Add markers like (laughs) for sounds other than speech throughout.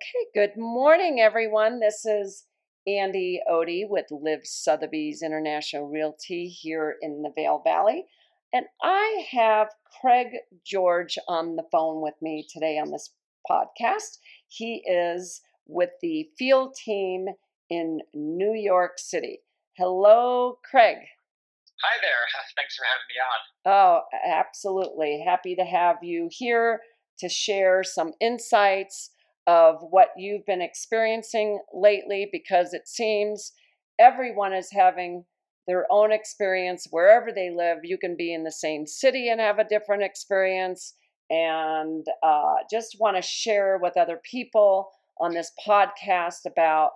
Okay, good morning, everyone. This is Andy Odie with Liv Sotheby's International Realty here in the Vail Valley. And I have Craig George on the phone with me today on this podcast. He is with the field team in New York City. Hello, Craig. Hi there. (laughs) Thanks for having me on. Oh, absolutely. Happy to have you here to share some insights of what you've been experiencing lately because it seems everyone is having their own experience wherever they live. You can be in the same city and have a different experience. And uh, just want to share with other people on this podcast about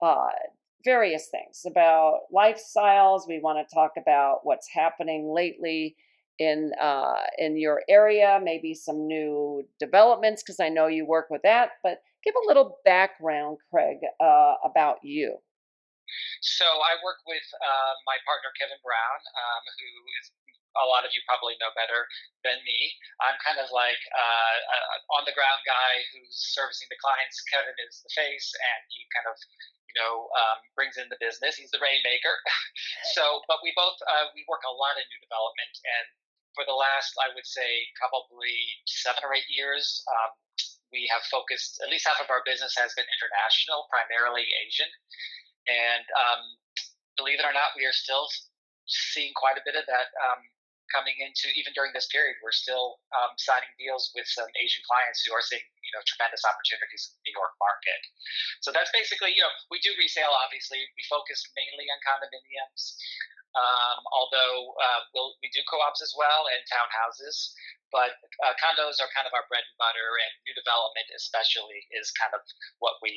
uh, various things about lifestyles. We want to talk about what's happening lately in uh, in your area, maybe some new developments because I know you work with that. But give a little background, Craig, uh, about you. So I work with uh, my partner Kevin Brown, um, who is a lot of you probably know better than me. I'm kind of like uh, an on the ground guy who's servicing the clients. Kevin is the face, and he kind of you know um, brings in the business. He's the rainmaker. (laughs) so, but we both uh, we work a lot in new development, and for the last, I would say, probably seven or eight years, um, we have focused, at least half of our business has been international, primarily Asian. And um, believe it or not, we are still seeing quite a bit of that um, coming into, even during this period, we're still um, signing deals with some Asian clients who are seeing, you know, tremendous opportunities in the New York market. So that's basically, you know, we do resale, obviously. We focus mainly on condominiums. Um, although uh, we'll, we do co-ops as well and townhouses, but uh, condos are kind of our bread and butter, and new development especially is kind of what we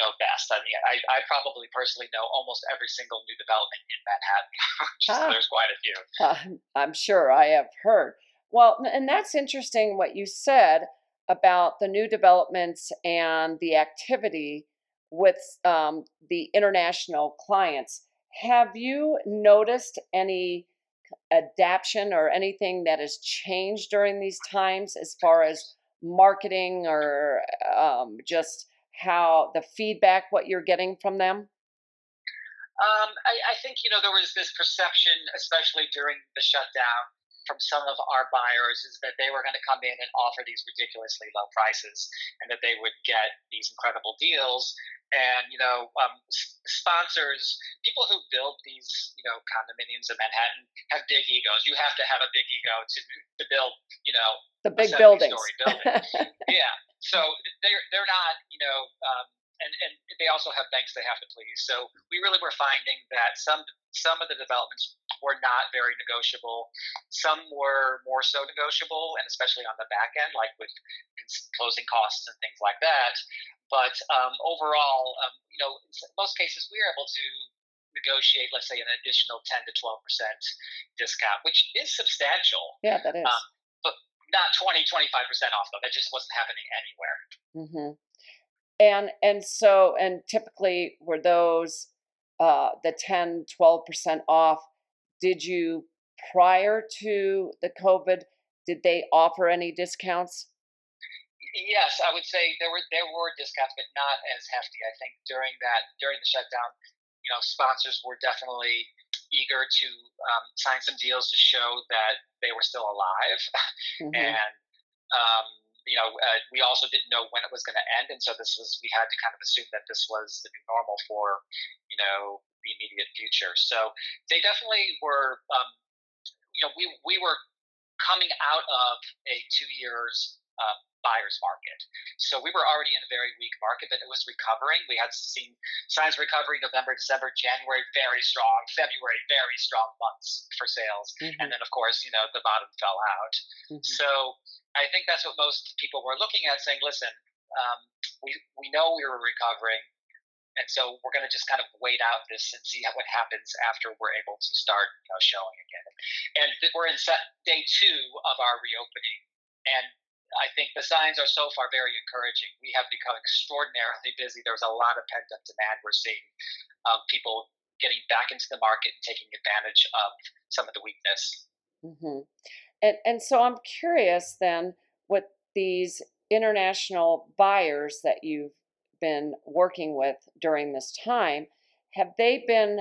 know, best. I mean, I, I, probably personally know almost every single new development in Manhattan. (laughs) ah, there's quite a few. Uh, I'm sure I have heard. Well, and that's interesting what you said about the new developments and the activity with um, the international clients have you noticed any adaptation or anything that has changed during these times as far as marketing or um, just how the feedback, what you're getting from them? Um, I, I, think you know there was this perception, especially during the shutdown, from some of our buyers, is that they were going to come in and offer these ridiculously low prices, and that they would get these incredible deals. And you know um, sponsors people who build these you know condominiums in manhattan have big egos. You have to have a big ego to, to build you know the big buildings. building. (laughs) yeah. So they're they're not you know um, and and they also have banks they have to please so we really were finding that some some of the developments were not very negotiable some were more so negotiable and especially on the back end like with closing costs and things like that but um, overall, um, you know, in most cases, we are able to negotiate, let's say, an additional 10 to 12 percent discount, which is substantial. Yeah, that is. Um, but not 20, 25 percent off, though. That just wasn't happening anywhere. Mm-hmm. And and so and typically were those uh, the 10, 12 percent off. Did you prior to the COVID? Did they offer any discounts? Yes, I would say there were there were discounts, but not as hefty. I think during that during the shutdown, you know, sponsors were definitely eager to um, sign some deals to show that they were still alive, (laughs) mm-hmm. and um, you know, uh, we also didn't know when it was going to end, and so this was we had to kind of assume that this was the new normal for you know the immediate future. So they definitely were. Um, you know, we we were coming out of a two years uh, buyer's market. So we were already in a very weak market, but it was recovering. We had seen signs of recovery November, December, January, very strong. February, very strong months for sales. Mm-hmm. And then, of course, you know, the bottom fell out. Mm-hmm. So I think that's what most people were looking at, saying, listen, um, we, we know we were recovering. And so we're going to just kind of wait out this and see what happens after we're able to start you know, showing again. And we're in set day two of our reopening. And I think the signs are so far very encouraging. We have become extraordinarily busy. There's a lot of pent up demand. We're seeing um, people getting back into the market and taking advantage of some of the weakness. Mm-hmm. And and so I'm curious then, what these international buyers that you've been working with during this time, have they been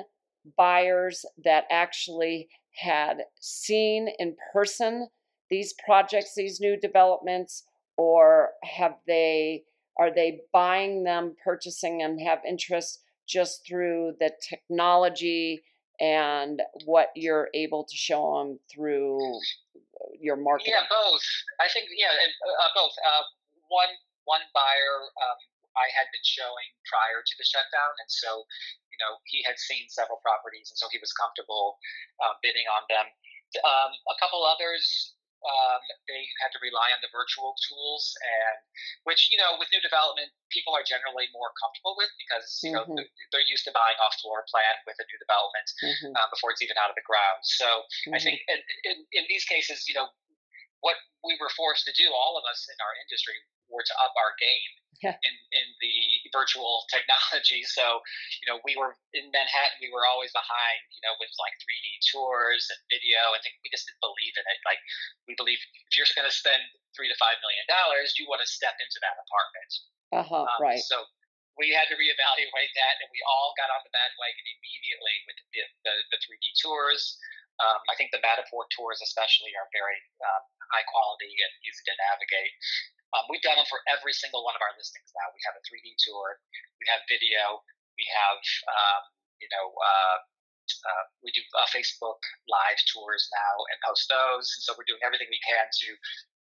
buyers that actually had seen in person these projects, these new developments, or have they are they buying them, purchasing and have interest just through the technology and what you're able to show them through your marketing? Yeah, both. I think yeah, uh, both. Uh, one one buyer um, I had been showing prior to the shutdown, and so you know he had seen several properties, and so he was comfortable uh, bidding on them. Um, a couple others um, they had to rely on the virtual tools, and which you know, with new development, people are generally more comfortable with because you mm-hmm. know they're used to buying off floor plan with a new development mm-hmm. uh, before it's even out of the ground. So mm-hmm. I think in, in, in these cases, you know, what we were forced to do, all of us in our industry, were to up our game yeah. in, in the virtual (laughs) technology. So, you know, we were in Manhattan, we were always behind, you know, with like 3D tours and video. I think we just didn't believe in it. Like, we believe if you're going to spend three to five million dollars, you want to step into that apartment. Uh huh. Um, right. So we had to reevaluate that, and we all got on the bandwagon immediately with the, the, the 3D tours. Um, I think the Matterport tours, especially, are very um, high quality and easy to navigate. Um, we've done them for every single one of our listings now. We have a 3D tour, we have video, we have, um, you know, uh, uh, we do uh, Facebook live tours now and post those. And so we're doing everything we can to,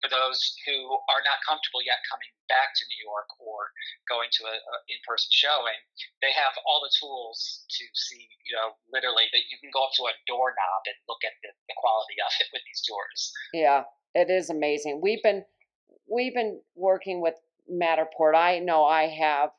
for those who are not comfortable yet coming back to New York or going to an in-person showing, they have all the tools to see, you know, literally that you can go up to a doorknob and look at the, the quality of it with these tours. Yeah, it is amazing. We've been we've been working with Matterport. I know I have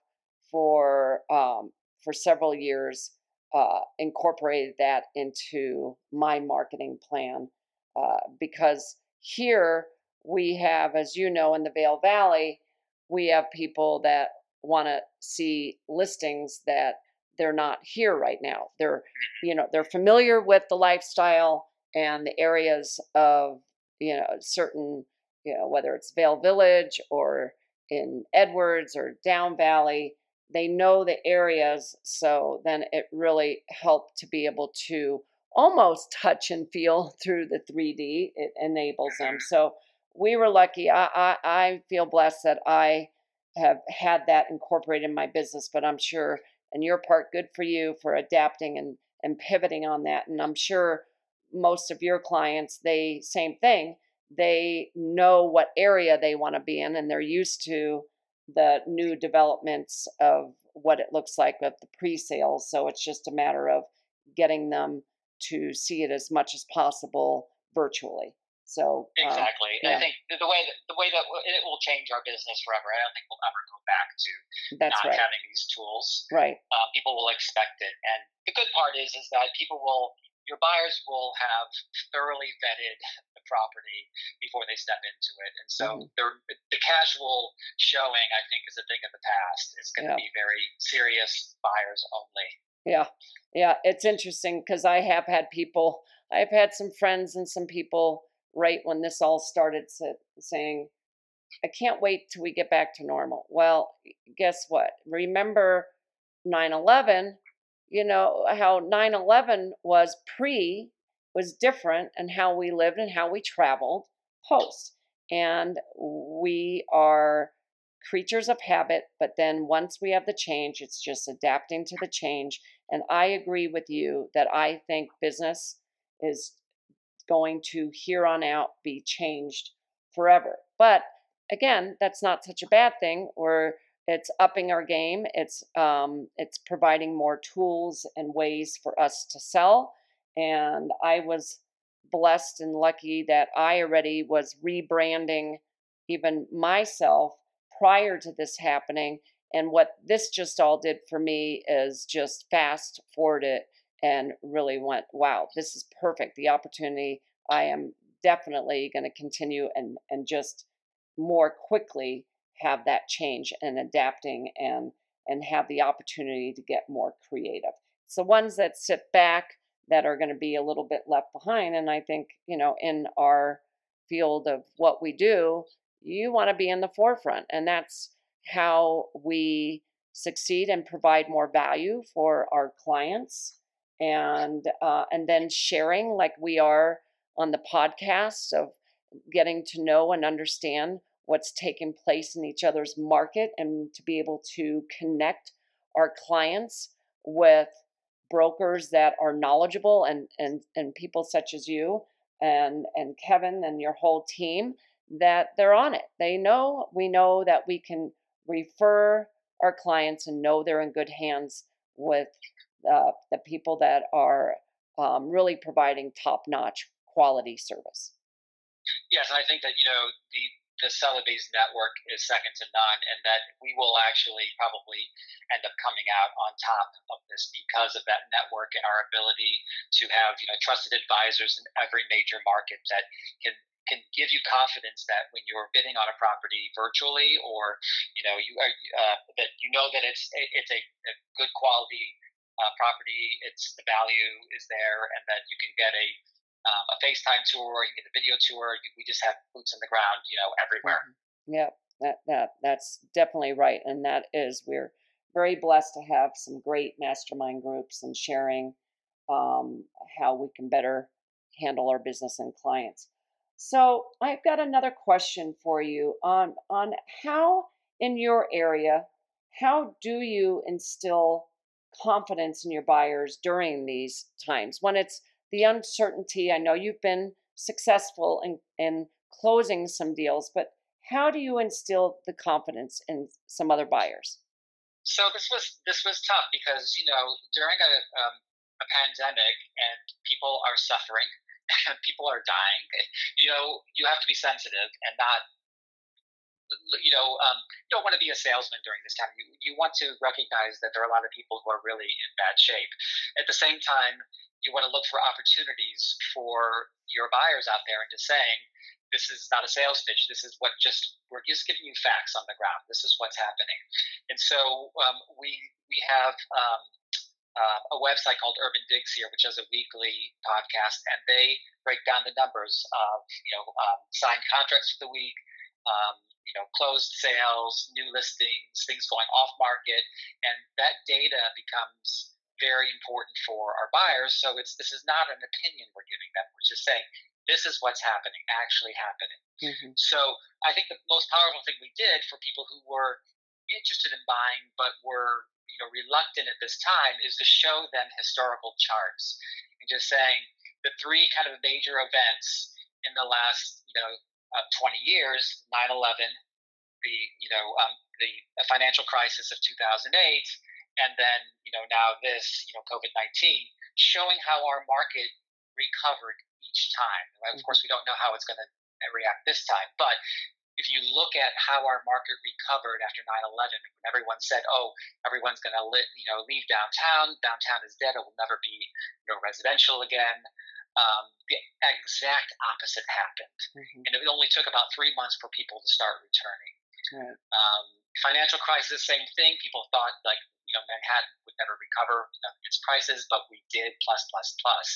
for um, for several years uh, incorporated that into my marketing plan uh, because here we have, as you know, in the Vail Valley, we have people that want to see listings that they're not here right now. They're you know they're familiar with the lifestyle and the areas of you know certain you know, whether it's Vail Village or in Edwards or Down Valley, they know the areas. So then it really helped to be able to almost touch and feel (laughs) through the 3D. It enables them. Mm-hmm. So we were lucky. I, I, I feel blessed that I have had that incorporated in my business, but I'm sure, and your part, good for you for adapting and, and pivoting on that. And I'm sure most of your clients, they same thing they know what area they want to be in and they're used to the new developments of what it looks like with the pre-sales so it's just a matter of getting them to see it as much as possible virtually so um, exactly yeah. i think the way that the way that it will change our business forever i don't think we'll ever go back to That's not right. having these tools right um, people will expect it and the good part is is that people will your buyers will have thoroughly vetted property before they step into it. And so mm-hmm. the casual showing, I think, is a thing of the past. It's going to yeah. be very serious buyers only. Yeah. Yeah. It's interesting because I have had people, I've had some friends and some people right when this all started saying, I can't wait till we get back to normal. Well, guess what? Remember 9 11 you know how 9-11 was pre was different and how we lived and how we traveled post and we are creatures of habit but then once we have the change it's just adapting to the change and i agree with you that i think business is going to here on out be changed forever but again that's not such a bad thing or it's upping our game. It's um, it's providing more tools and ways for us to sell. And I was blessed and lucky that I already was rebranding even myself prior to this happening. And what this just all did for me is just fast forward it and really went, wow, this is perfect. The opportunity I am definitely going to continue and and just more quickly have that change and adapting and and have the opportunity to get more creative. The ones that sit back that are going to be a little bit left behind. And I think, you know, in our field of what we do, you want to be in the forefront. And that's how we succeed and provide more value for our clients and uh, and then sharing like we are on the podcast of getting to know and understand what's taking place in each other's market and to be able to connect our clients with brokers that are knowledgeable and and and people such as you and and Kevin and your whole team that they're on it. They know we know that we can refer our clients and know they're in good hands with uh, the people that are um, really providing top notch quality service. Yes, I think that you know the the Sotheby's network is second to none, and that we will actually probably end up coming out on top of this because of that network and our ability to have you know trusted advisors in every major market that can can give you confidence that when you're bidding on a property virtually or you know you are uh, that you know that it's it's a, a good quality uh, property it's the value is there and that you can get a um, a FaceTime tour, you get a video tour. We just have boots on the ground, you know, everywhere. Mm-hmm. Yeah, that that that's definitely right, and that is we're very blessed to have some great mastermind groups and sharing um, how we can better handle our business and clients. So I've got another question for you on on how in your area, how do you instill confidence in your buyers during these times when it's the uncertainty. I know you've been successful in, in closing some deals, but how do you instill the confidence in some other buyers? So this was this was tough because you know during a um, a pandemic and people are suffering, (laughs) and people are dying. You know you have to be sensitive and not you know, um, don't want to be a salesman during this time. You, you want to recognize that there are a lot of people who are really in bad shape. At the same time, you want to look for opportunities for your buyers out there and just saying, this is not a sales pitch. This is what just we're just giving you facts on the ground. This is what's happening. And so um, we we have um, uh, a website called Urban Digs here, which has a weekly podcast, and they break down the numbers of you know um, signed contracts for the week, um, you know closed sales, new listings, things going off market, and that data becomes very important for our buyers. So it's this is not an opinion we're giving them. We're just saying this is what's happening, actually happening. Mm-hmm. So I think the most powerful thing we did for people who were interested in buying but were you know reluctant at this time is to show them historical charts and just saying the three kind of major events in the last you know uh, 20 years 9-11 the you know um, the financial crisis of 2008 and then you know now this you know COVID nineteen, showing how our market recovered each time. Of course, mm-hmm. we don't know how it's going to react this time, but if you look at how our market recovered after 9/11, when everyone said, "Oh, everyone's going to you know leave downtown. Downtown is dead. It will never be you know residential again." Um, the exact opposite happened, mm-hmm. and it only took about three months for people to start returning. Right. Um, financial crisis, same thing. People thought like you know Manhattan would never recover you know, its prices, but we did plus plus plus,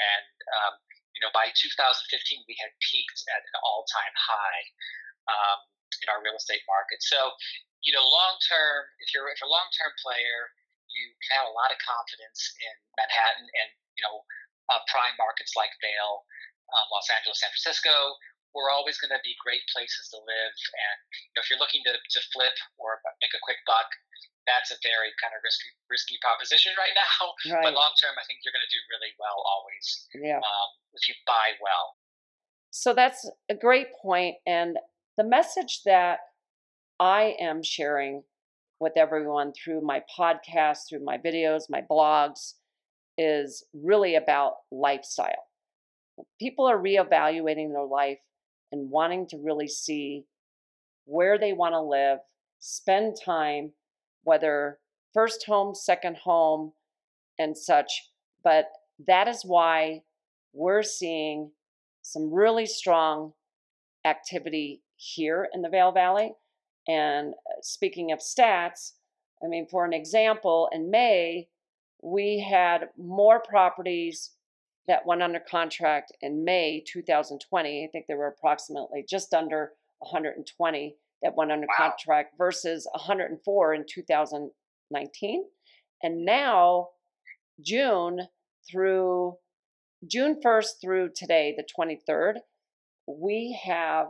and um, you know by 2015 we had peaked at an all-time high um, in our real estate market. So you know long term, if you're if you're a long-term player, you can have a lot of confidence in Manhattan and you know uh, prime markets like Vail, um, Los Angeles, San Francisco. We're always going to be great places to live, and you know, if you're looking to, to flip or make a quick buck, that's a very kind of risky risky proposition right now. (laughs) Right. But long term, I think you're going to do really well always. Yeah. Um, if you buy well. So that's a great point, and the message that I am sharing with everyone through my podcast, through my videos, my blogs, is really about lifestyle. People are reevaluating their life and wanting to really see where they want to live, spend time, whether first home, second home, and such. But that is why we're seeing some really strong activity here in the Vail Valley. And uh, speaking of stats, I mean, for an example, in May, we had more properties that went under contract in May 2020. I think there were approximately just under 120 that went under wow. contract versus 104 in 2019. And now, June through June 1st through today, the 23rd, we have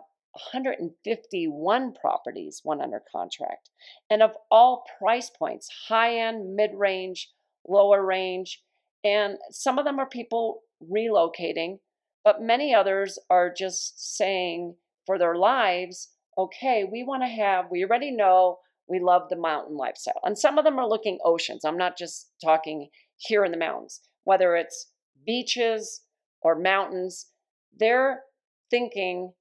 151 properties went under contract. And of all price points, high end, mid range, lower range, and some of them are people relocating, but many others are just saying for their lives, okay, we want to have, we already know we love the mountain lifestyle. And some of them are looking oceans. I'm not just talking here in the mountains, whether it's beaches or mountains, they're thinking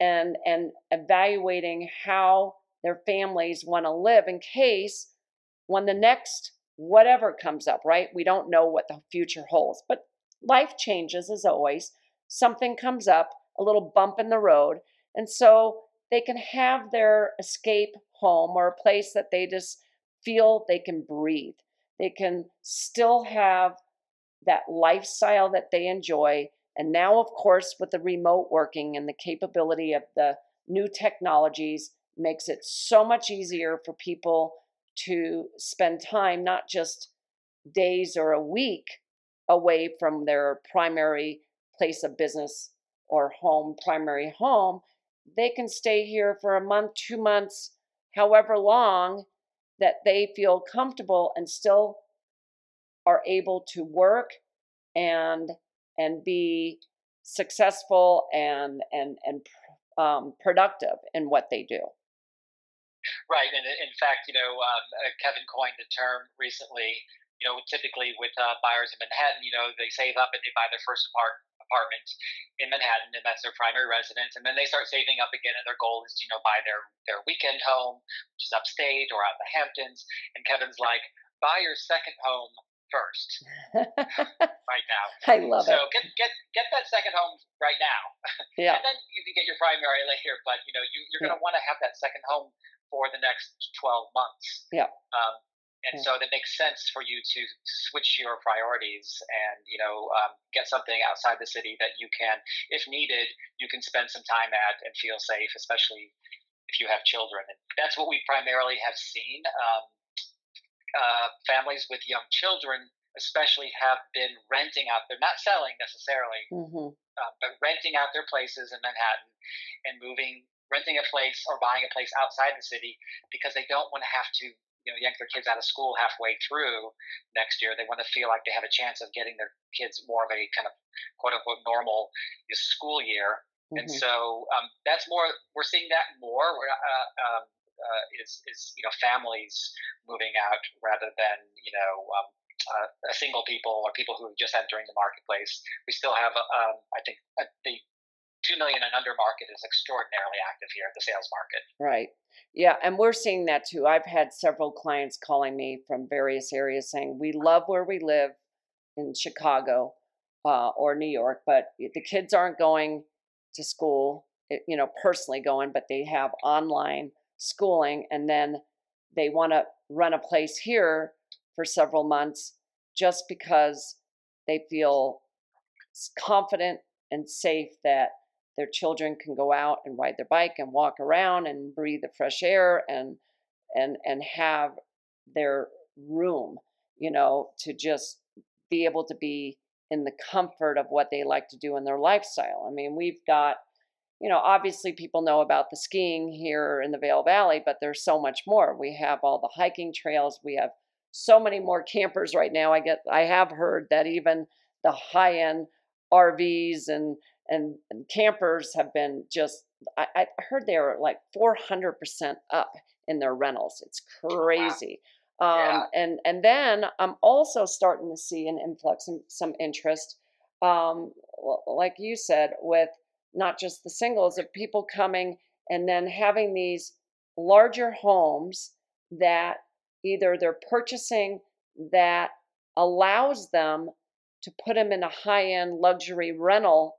and and evaluating how their families want to live in case when the next whatever comes up, right? We don't know what the future holds, but life changes as always. Something comes up, a little bump in the road, and so they can have their escape home or a place that they just feel they can breathe. They can still have that lifestyle that they enjoy. And now, of course, with the remote working and the capability of the new technologies, makes it so much easier for people to spend time, not just days or a week away from their primary place of business or home, primary home. They can stay here for a month, two months, however long that they feel comfortable and still are able to work and and be successful and and and um, productive in what they do. Right, and in fact, you know, um, uh, Kevin coined the term recently. You know, typically with uh, buyers in Manhattan, you know, they save up and they buy their first apart- apartment in Manhattan, and that's their primary residence. And then they start saving up again, and their goal is to, you know, buy their their weekend home, which is upstate or out in the Hamptons. And Kevin's like, buy your second home first (laughs) right now. I love so it. So get get get that second home right now. (laughs) Yeah. and then you can get your primary later, but you know you, you're going to want to have that second home for the next 12 months. Yeah. Um, and yeah. so that makes sense for you to switch your priorities and you know um, get something outside the city that you can, if needed, you can spend some time at and feel safe, especially if you have children. And that's what we primarily have seen. Um, uh, families with young children, especially, have been renting out. They're not selling necessarily, mm-hmm. uh, but renting out their places in Manhattan and moving, renting a place or buying a place outside the city because they don't want to have to. You know, yank their kids out of school halfway through next year. They want to feel like they have a chance of getting their kids more of a kind of quote unquote normal school year. Mm-hmm. And so um, that's more. We're seeing that more. Uh, um, uh, is is you know families moving out rather than you know um, uh, single people or people who are just entering the marketplace. We still have um, I think uh, the two million and under market is extraordinarily active here, at the sales market. Right. Yeah, and we're seeing that too. I've had several clients calling me from various areas saying we love where we live in Chicago uh, or New York, but the kids aren't going to school, you know, personally going, but they have online schooling and then they want to run a place here for several months just because they feel confident and safe that their children can go out and ride their bike and walk around and breathe the fresh air and and and have their room you know to just be able to be in the comfort of what they like to do in their lifestyle i mean we've got you know, obviously people know about the skiing here in the Vail Valley, but there's so much more. We have all the hiking trails. We have so many more campers right now. I get I have heard that even the high end RVs and, and, and campers have been just I, I heard they were like 400% up in their rentals. It's crazy. Wow. Um, yeah. and and then I'm also starting to see an influx and some interest, um, like you said, with not just the singles, of people coming and then having these larger homes that either they're purchasing that allows them to put them in a high end luxury rental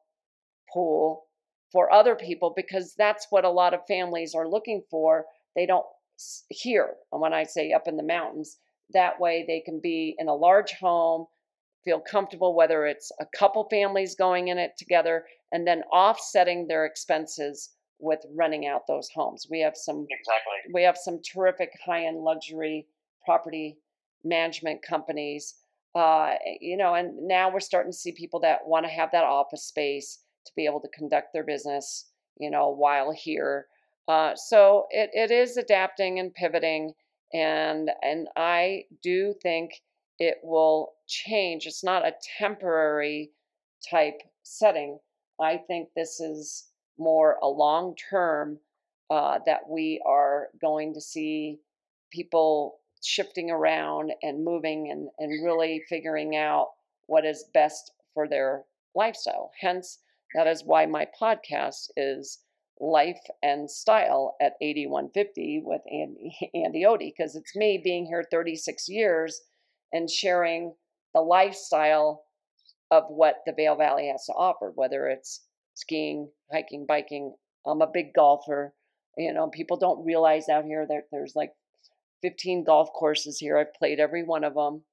pool for other people because that's what a lot of families are looking for. They don't hear and when I say up in the mountains. That way they can be in a large home, feel comfortable, whether it's a couple families going in it together and then offsetting their expenses with renting out those homes. We have some exactly. We have some terrific high-end luxury property management companies. Uh, you know, and now we're starting to see people that want to have that office space to be able to conduct their business, you know, while here. Uh, so it, it is adapting and pivoting, and and I do think it will change. It's not a temporary type setting. I think this is more a long term uh, that we are going to see people shifting around and moving and, and really figuring out what is best for their lifestyle. Hence, that is why my podcast is Life and Style at 8150 with Andy, (laughs) Andy Odie, because it's me being here 36 years and sharing the lifestyle of what the Vail Valley has to offer, whether it's skiing, hiking, biking. I'm a big golfer. You know, people don't realize out here that there's like 15 golf courses here. I've played every one of them.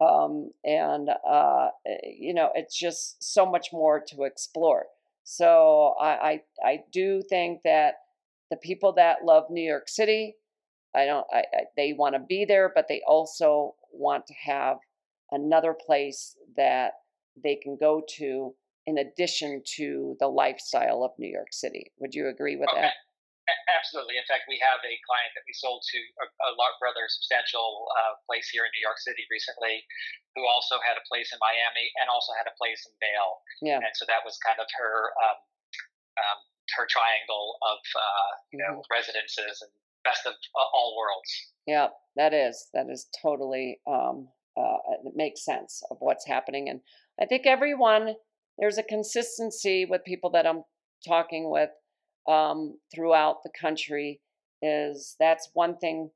Um, and, uh, eh, you know, it's just so much more to explore. So I, I, I do think that the people that love New York City, I don't, I, I they want to be there, but they also want to have another place that they can go to in addition to the lifestyle of New York City. Would you agree with okay. that? Absolutely. In fact, we have a client that we sold to a, a rather substantial uh, place here in New York City recently, who also had a place in Miami and also had a place in Vail. Yeah. And so that was kind of her um, um, her triangle of uh, you know mm-hmm. residences and best of all worlds. Yeah, that is that is totally um, uh, it makes sense of what's happening, and I think everyone there's a consistency with people that I'm talking with um, throughout the country is that's one thing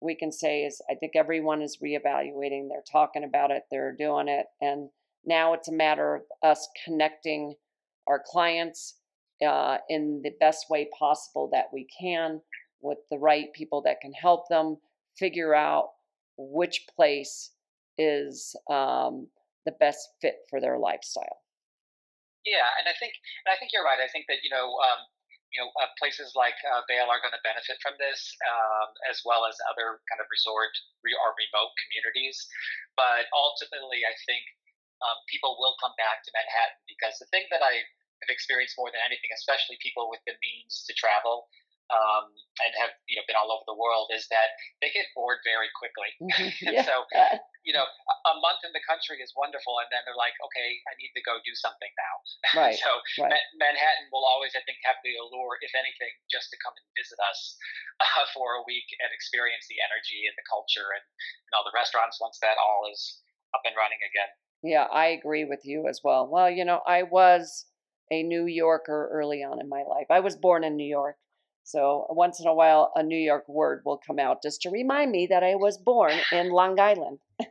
we can say is I think everyone is reevaluating. They're talking about it, they're doing it, and now it's a matter of us connecting our clients uh, in the best way possible that we can with the right people that can help them figure out which place is um, the best fit for their lifestyle. Yeah, and I think, and I think you're right. I think that you know, um, you know, uh, places like uh, Vail are going to benefit from this, um, as well as other kind of resort re- or remote communities. But ultimately, I think um, people will come back to Manhattan because the thing that I have experienced more than anything, especially people with the means to travel, um, and have you know been all over the world is that they get bored very quickly. (laughs) (laughs) And yeah. so you know a month in the country is wonderful, and then they're like, okay, I need to go do something now. (laughs) Right. so right. Ma- Manhattan will always, I think, have the allure, if anything, just to come and visit us uh, for a week and experience the energy and the culture and, and all the restaurants once that all is up and running again. Yeah, I agree with you as well. Well, you know, I was a New Yorker early on in my life. I was born in New York. So once in a while, a New York word will come out just to remind me that I was born in Long Island. (laughs)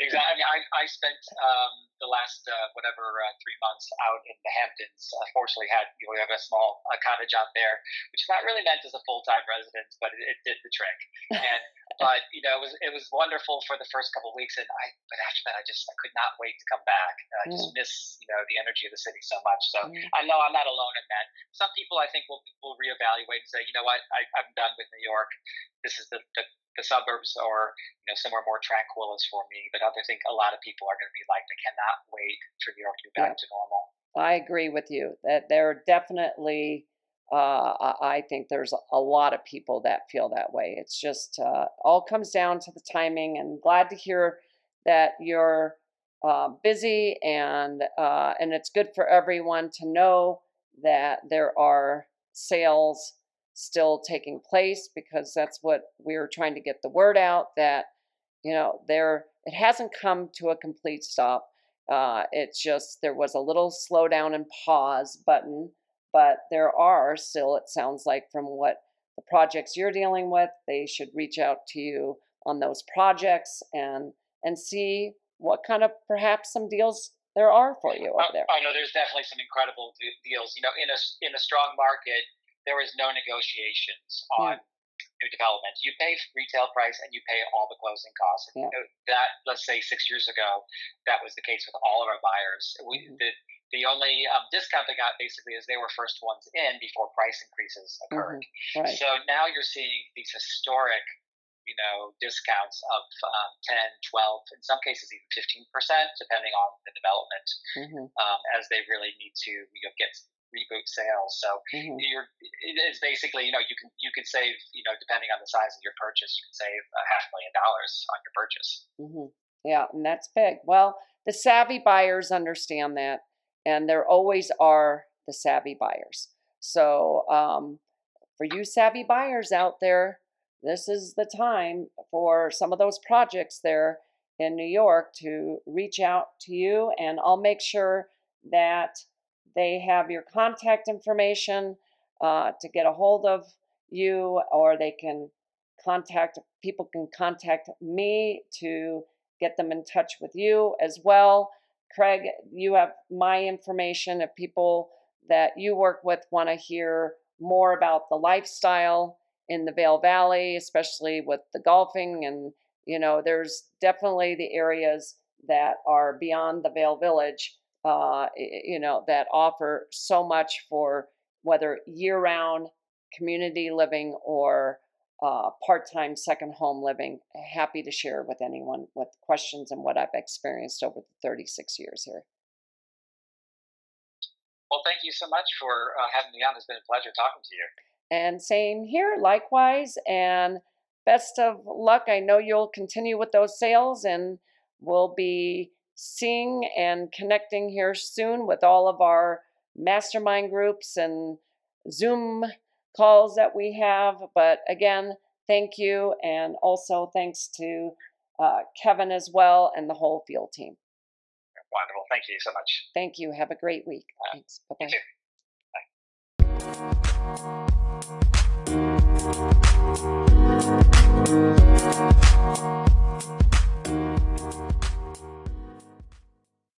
exactly. I mean, I, I spent um, the last uh, whatever uh, three months out in the Hamptons. Uh, fortunately, had you know we have a small uh, cottage out there, which is not really meant as a full time residence, but it, it, did the trick. And (laughs) but you know it was it was wonderful for the first couple of weeks, and I but after that I just I could not wait to come back. I mm. just miss you know the energy of the city so much. So mm. I know I'm not alone in that. Some people I think will will reevaluate and say, you know what, I, I'm done with New York. This is the, the the suburbs or you know somewhere more tranquil is for me. But I think a lot of people are going to be like, they cannot wait for New York to be back yeah. to normal. I agree with you that there are definitely. Uh, I think there's a lot of people that feel that way. It's just uh, all comes down to the timing, and glad to hear that you're uh, busy and uh, and it's good for everyone to know that there are sales still taking place because that's what we are trying to get the word out that you know there it hasn't come to a complete stop uh, it's just there was a little slowdown and pause button but there are still it sounds like from what the projects you're dealing with they should reach out to you on those projects and and see what kind of perhaps some deals there are for you over there. I know there's definitely some incredible deals. You know, in a in a strong market, there is no negotiations hmm. on new development. You pay retail price and you pay all the closing costs. Yeah. That let's say six years ago, that was the case with all of our buyers. We, mm-hmm. the, the only um, discount they got basically is they were first ones in before price increases occurred. Mm-hmm. Right. So now you're seeing these historic, you know, discounts of um, 10, 12, in some cases even 15%, depending on the development, hmm um, as they really need to you know, get reboot sales. So hmm you're, it is basically, you know, you can you can save, you know, depending on the size of your purchase, you can save a half million dollars on your purchase. hmm Yeah, and that's big. Well, the savvy buyers understand that, and there always are the savvy buyers. So, um, for you savvy buyers out there, this is the time for some of those projects there in New York to reach out to you, and I'll make sure that they have your contact information uh, to get a hold of you, or they can contact people can contact me to get them in touch with you as well. Craig, you have my information if people that you work with want to hear more about the lifestyle in the Vail Valley, especially with the golfing. And, you know, there's definitely the areas that are beyond the Vail Village, uh, you know, that offer so much for whether year round community living or uh, part-time second home living happy to share with anyone with questions and what i've experienced over the 36 years here Well, thank you so much for uh, having me on. It's been a pleasure talking to you. and same here likewise and best of luck i know you'll continue with those sales and we'll be seeing and connecting here soon with all of our mastermind groups and zoom calls that we have. But again thank you and also thanks to uh, kevin as well and the whole field team. Wonderful. Thank you so much. thank you. Have a great week. Uh, thanks. You bye-bye too.